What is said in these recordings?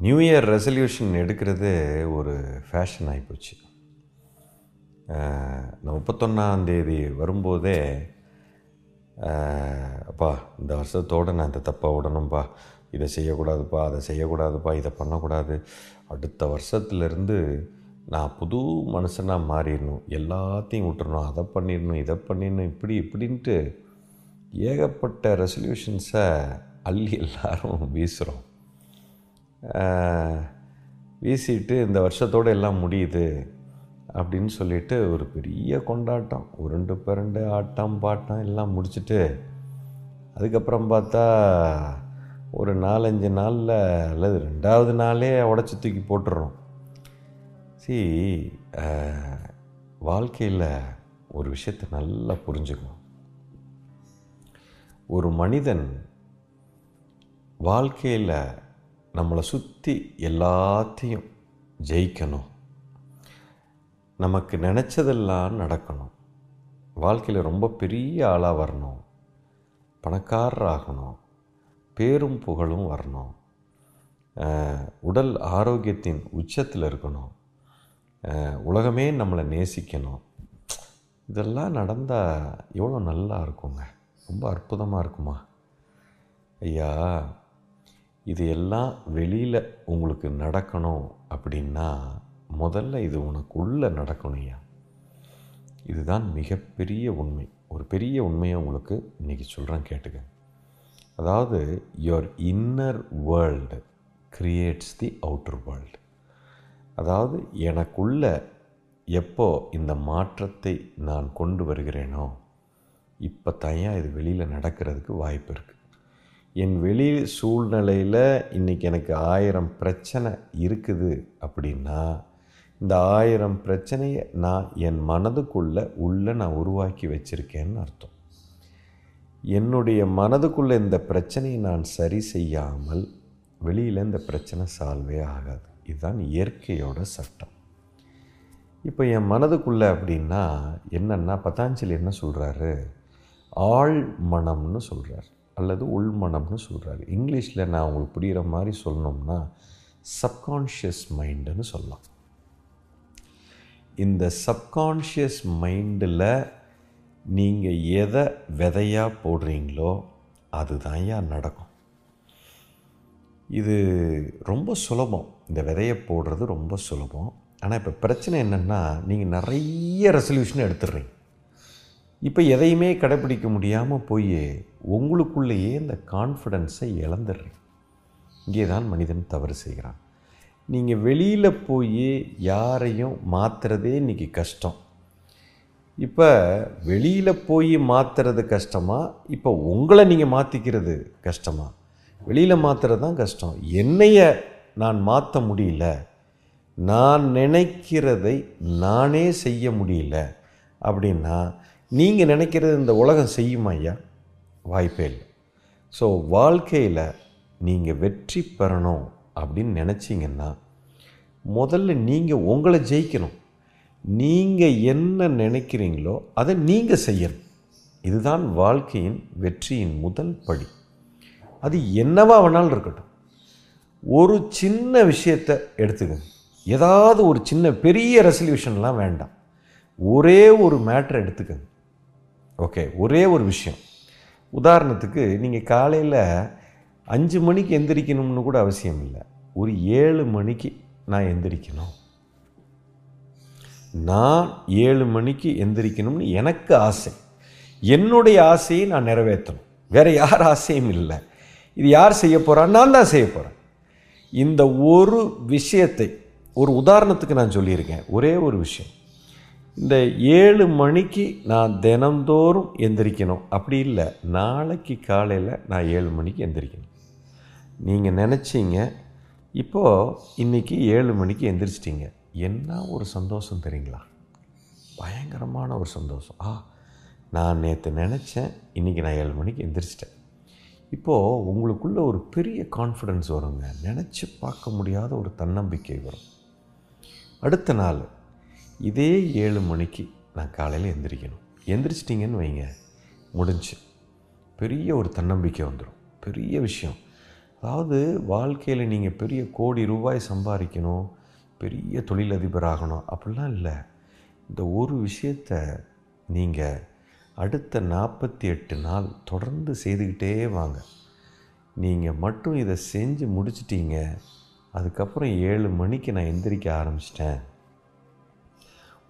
New year resolution எடுக்கிறது ஒரு fashion ஆகிப்போச்சு நான் முப்பத்தொன்னாந்தேதி வரும்போதே அப்பா இந்த வருஷத்தோடு நான் இந்த தப்பை விடணும்ப்பா இதை செய்யக்கூடாதுப்பா அதை செய்யக்கூடாதுப்பா இதை பண்ணக்கூடாது. அடுத்த வருஷத்துலேருந்து நான் புது மனுஷனாக மாறிடணும். எல்லாத்தையும் விட்டுறணும். அதை பண்ணிடணும் இதை பண்ணிடணும் இப்படி இப்படின்ட்டு ஏகப்பட்ட ரெசல்யூஷன்ஸை அள்ளி எல்லாரும் வீசுகிறோம் வீசிட்டு இந்த வருஷத்தோடு எல்லாம் முடியுது அப்படின்னு சொல்லிட்டு ஒரு பெரிய கொண்டாட்டம். உருண்டு பிறண்டு ஆட்டம் பாட்டம் எல்லாம் முடிச்சுட்டு அதுக்கப்புறம் பார்த்தா ஒரு நாலஞ்சு நாளில் அல்லது ரெண்டாவது நாளே உடச்சி தூக்கி போட்டுடுறோம் சி வாழ்க்கையில் ஒரு விஷயத்தை நல்லா புரிஞ்சுக்கணும். ஒரு மனிதன் வாழ்க்கையில் நம்மளை சுற்றி எல்லாத்தையும் ஜெயிக்கணும். நமக்கு நினச்சதெல்லாம் நடக்கணும். வாழ்க்கையில் ரொம்ப பெரிய ஆளாக வரணும். பணக்காரர் ஆகணும். பேரும் புகழும் வரணும். உடல் ஆரோக்கியத்தின் உச்சத்தில் இருக்கணும். உலகமே நம்மளை நேசிக்கணும். இதெல்லாம் நடந்தால் எவ்வளோ நல்லா இருக்குங்க. ரொம்ப அற்புதமாக இருக்குமா? ஐயா இது எல்லாம் வெளியில் உங்களுக்கு நடக்கணும் அப்படின்னா முதல்ல இது உனக்குள்ளே நடக்கணும் ஐயா. இதுதான் மிகப்பெரிய உண்மை. ஒரு பெரிய உண்மையை உங்களுக்கு இன்றைக்கி சொல்கிறேன் கேட்டுக்க. அதாவது your inner world creates the outer world அதாவது எனக்குள்ள எப்போ இந்த மாற்றத்தை நான் கொண்டு வருகிறேனோ இப்போ தனியா இது வெளியில் நடக்கிறதுக்கு வாய்ப்பு இருக்குது என் வெளி சூழ்நிலையில் இன்றைக்கி எனக்கு ஆயிரம் பிரச்சனை இருக்குது அப்படின்னா இந்த ஆயிரம் பிரச்சனையை நான் என் மனதுக்குள்ளே உள்ளே நான் உருவாக்கி வச்சுருக்கேன்னு அர்த்தம். என்னுடைய மனதுக்குள்ளே இந்த பிரச்சனையை நான் சரி செய்யாமல் வெளியில் இந்த பிரச்சனை சால்வே ஆகாது. இதுதான் இயற்கையோட சட்டம். இப்போ என் மனதுக்குள்ளே அப்படின்னா என்னென்னா பதாஞ்சலி என்ன சொல்கிறாரு ஆழ் மனம்னு சொல்கிறார் அல்லது உள்மனம்னு சொல்கிறாரு இங்கிலீஷில் நான் உங்களுக்கு புரிகிற மாதிரி சொல்லணும்னா சப்கான்ஷியஸ் மைண்டுன்னு சொல்லலாம். இந்த சப்கான்ஷியஸ் மைண்டில் நீங்கள் எதை விதையாக போடுறீங்களோ அதுதான்யா நடக்கும். இது ரொம்ப சுலபம். இந்த விதையை போடுறது ரொம்ப சுலபம். ஆனால் இப்போ பிரச்சனை என்னென்னா நீங்கள் நிறைய ரெசல்யூஷன் எடுத்துடுறீங்க. இப்போ எதையுமே கடைப்பிடிக்க முடியாமல் போய் உங்களுக்குள்ளேயே இந்த கான்ஃபிடென்ஸை இழந்துடுறீங்க இங்கே தான் மனிதன் தவறு செய்கிறான். நீங்கள் வெளியில் போய் யாரையும் மாற்றுறதே இன்றைக்கி கஷ்டம். இப்போ வெளியில் போய் மாற்றுறது கஷ்டமாக இப்போ உங்களை நீங்கள் மாற்றிக்கிறது கஷ்டமாக வெளியில் மாற்றுறது தான் கஷ்டம். என்னைய நான் மாற்ற முடியல. நான் நினைக்கிறதை நானே செய்ய முடியல. அப்படின்னா நீங்கள் நினைக்கிறது இந்த உலகம் செய்யுமா ஐயா? வாய்ப்பே இல்லை. ஸோ வாழ்க்கையில் நீங்கள் வெற்றி பெறணும் அப்படின்னு நினச்சிங்கன்னா முதல்ல நீங்கள் உங்களை ஜெயிக்கணும். நீங்கள் என்ன நினைக்கிறீங்களோ அதை நீங்கள் செய்யணும். இதுதான் வாழ்க்கையின் வெற்றியின் முதல் படி. அது என்னவா வேணாலும் இருக்கட்டும். ஒரு சின்ன விஷயத்தை எடுத்துக்கங்க. ஏதாவது ஒரு சின்ன பெரிய ரெசல்யூஷன்லாம் வேண்டாம். ஒரே ஒரு மேட்ரை எடுத்துக்கோங்க. ஓகே ஒரே ஒரு விஷயம். உதாரணத்துக்கு நீங்கள் காலையில் அஞ்சு மணிக்கு எந்திரிக்கணும்னு கூட அவசியம் இல்லை. ஒரு ஏழு மணிக்கு நான் எந்திரிக்கணும். நான் ஏழு மணிக்கு எந்திரிக்கணும்னு எனக்கு ஆசை. என்னுடைய ஆசையை நான் நிறைவேற்றணும். வேறு யார் ஆசையும் இல்லை. இது யார் செய்ய போகிறான் நான் தான் செய்ய போகிறேன் இந்த ஒரு விஷயத்தை ஒரு உதாரணத்துக்கு நான் சொல்லியிருக்கேன். ஒரே ஒரு விஷயம். இந்த ஏழு மணிக்கு நான் தினந்தோறும் எந்திரிக்கணும். அப்படி இல்லை நாளைக்கு காலையில் நான் ஏழு மணிக்கு எந்திரிக்கணும். நீங்கள் நினச்சிங்க இப்போது இன்றைக்கி ஏழு மணிக்கு எந்திரிச்சிட்டிங்க. என்ன ஒரு சந்தோஷம் தெரியுங்களா? பயங்கரமான ஒரு சந்தோஷம். ஆ நான் நேற்று நினச்சேன் இன்றைக்கி நான் ஏழு மணிக்கு எந்திரிச்சிட்டேன். இப்போது உங்களுக்குள்ளே ஒரு பெரிய கான்ஃபிடென்ஸ் வருங்க. நினச்சி பார்க்க முடியாத ஒரு தன்னம்பிக்கை வரும். அடுத்த நாள் இதே ஏழு மணிக்கு நான் காலையில் எந்திரிக்கணும். எந்திரிச்சிட்டிங்கன்னு வைங்க. முடிஞ்சு. பெரிய ஒரு தன்னம்பிக்கை வந்துடும் பெரிய விஷயம். அதாவது வாழ்க்கையில் நீங்கள் பெரிய கோடி ரூபாய் சம்பாதிக்கணும். பெரிய தொழிலதிபர் ஆகணும். அப்படிலாம் இல்லை. இந்த ஒரு விஷயத்தை நீங்கள் அடுத்த நாற்பத்தி எட்டு நாள் தொடர்ந்து செய்துக்கிட்டே வாங்க. நீங்கள் மட்டும் இதை செஞ்சு முடிச்சிட்டிங்க. அதுக்கப்புறம் ஏழு மணிக்கு நான் எந்திரிக்க ஆரம்பிச்சிட்டேன்.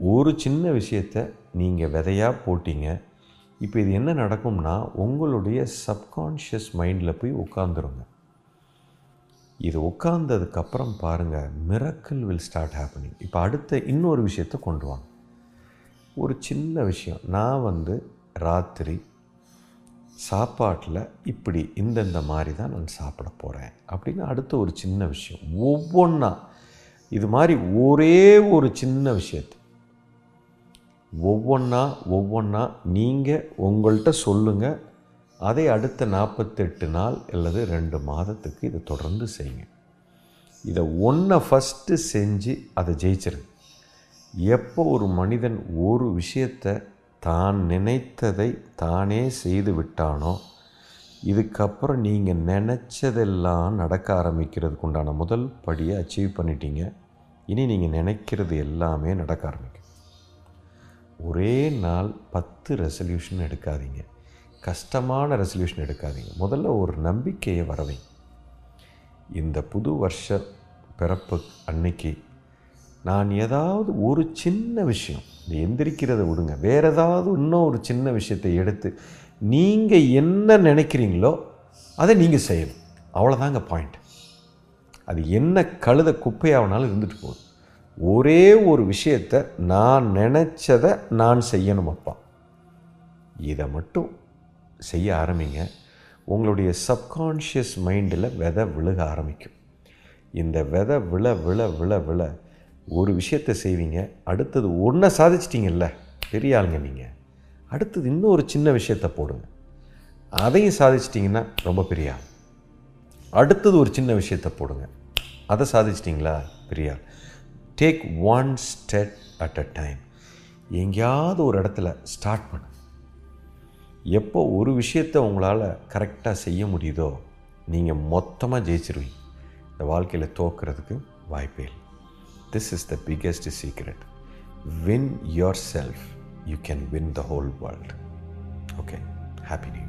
ஒரு சின்ன விஷயத்தை நீங்கள் விதையாக போட்டீங்க. இப்போ இது என்ன நடக்கும்னா உங்களுடைய சப்கான்ஷியஸ் மைண்டில் போய் உட்காந்துருங்க இது உட்கார்ந்ததுக்கப்புறம் பாருங்கள் மிரக்கல் வில் ஸ்டார்ட் ஹேப்பனிங் இப்போ அடுத்த இன்னொரு விஷயத்தை கொண்டு வாங்க. ஒரு சின்ன விஷயம். நான் வந்து ராத்திரி சாப்பாட்டில் இப்படி இந்தந்த மாதிரி தான் நான் சாப்பிட போகிறேன் அப்படின்னு அடுத்த ஒரு சின்ன விஷயம். ஒவ்வொன்றா இது மாதிரி ஒரே ஒரு சின்ன விஷயத்தை. ஒவ்வொன்றா ஒவ்வொன்றா நீங்கள் உங்கள்கிட்ட சொல்லுங்கள் அதை அடுத்த நாற்பத்தெட்டு நாள் அல்லது ரெண்டு மாதத்துக்கு இதை தொடர்ந்து செய்யுங்க. இதை ஒன்றை ஃபஸ்ட்டு செஞ்சு அதை ஜெயிச்சிருங்க. எப்போ ஒரு மனிதன் ஒரு விஷயத்தை தான் நினைத்ததை தானே செய்து விட்டானோ இதுக்கப்புறம் நீங்கள் நினச்சதெல்லாம் நடக்க ஆரம்பிக்கிறதுக்கு உண்டான முதல் படியை அச்சீவ் பண்ணிட்டீங்க. இனி நீங்கள் நினைக்கிறது எல்லாமே நடக்க ஆரம்பிக்கும். ஒரே நாள் பத்து ரெசல்யூஷன் எடுக்காதீங்க. கஷ்டமான ரெசல்யூஷன் எடுக்காதீங்க. முதல்ல ஒரு நம்பிக்கையை வரவை. இந்த புது வருஷ பிறப்பு அன்னைக்கு நான் ஏதாவது ஒரு சின்ன விஷயம் இந்த எந்திரிக்கிறத விடுங்க. வேறு ஏதாவது இன்னும் ஒரு சின்ன விஷயத்தை எடுத்து நீங்கள் என்ன நினைக்கிறீங்களோ அதை நீங்கள் செய்யணும். அவ்வளோதாங்க பாயிண்ட் அது என்ன கழுத குப்பையாகனாலும் இருந்துட்டு போகுது. ஒரே ஒரு விஷயத்தை நான் நினச்சதை நான் செய்யணும் அப்பா. இதை மட்டும் செய்ய ஆரம்பிங்க. உங்களுடைய சப்கான்ஷியஸ் மைண்டில் விதை விழுக ஆரம்பிக்கும். இந்த விதை விழ விழ விழ விழ ஒரு விஷயத்தை செய்வீங்க. அடுத்தது ஒன்றை சாதிச்சிட்டிங்கல்ல பெரிய ஆளுங்க நீங்கள் அடுத்தது இன்னொரு சின்ன விஷயத்தை போடுங்க. அதையும் சாதிச்சிட்டிங்கன்னா ரொம்ப பெரிய ஆள். அடுத்தது ஒரு சின்ன விஷயத்தை போடுங்க. அதை சாதிச்சிட்டிங்களா? பெரிய ஆள். Take one step at a time எங்கேயாவது ஒரு இடத்துல ஸ்டார்ட் பண்ணு. எப்போ ஒரு விஷயத்தை உங்களால் கரெக்டாக செய்ய முடியுதோ நீங்கள் மொத்தமாக ஜெயிச்சிருவீங்க. இந்த வாழ்க்கையில் தோக்கிறதுக்கு வாய்ப்பே இல்லை. This is the biggest secret win yourself you can win the whole world okay happy new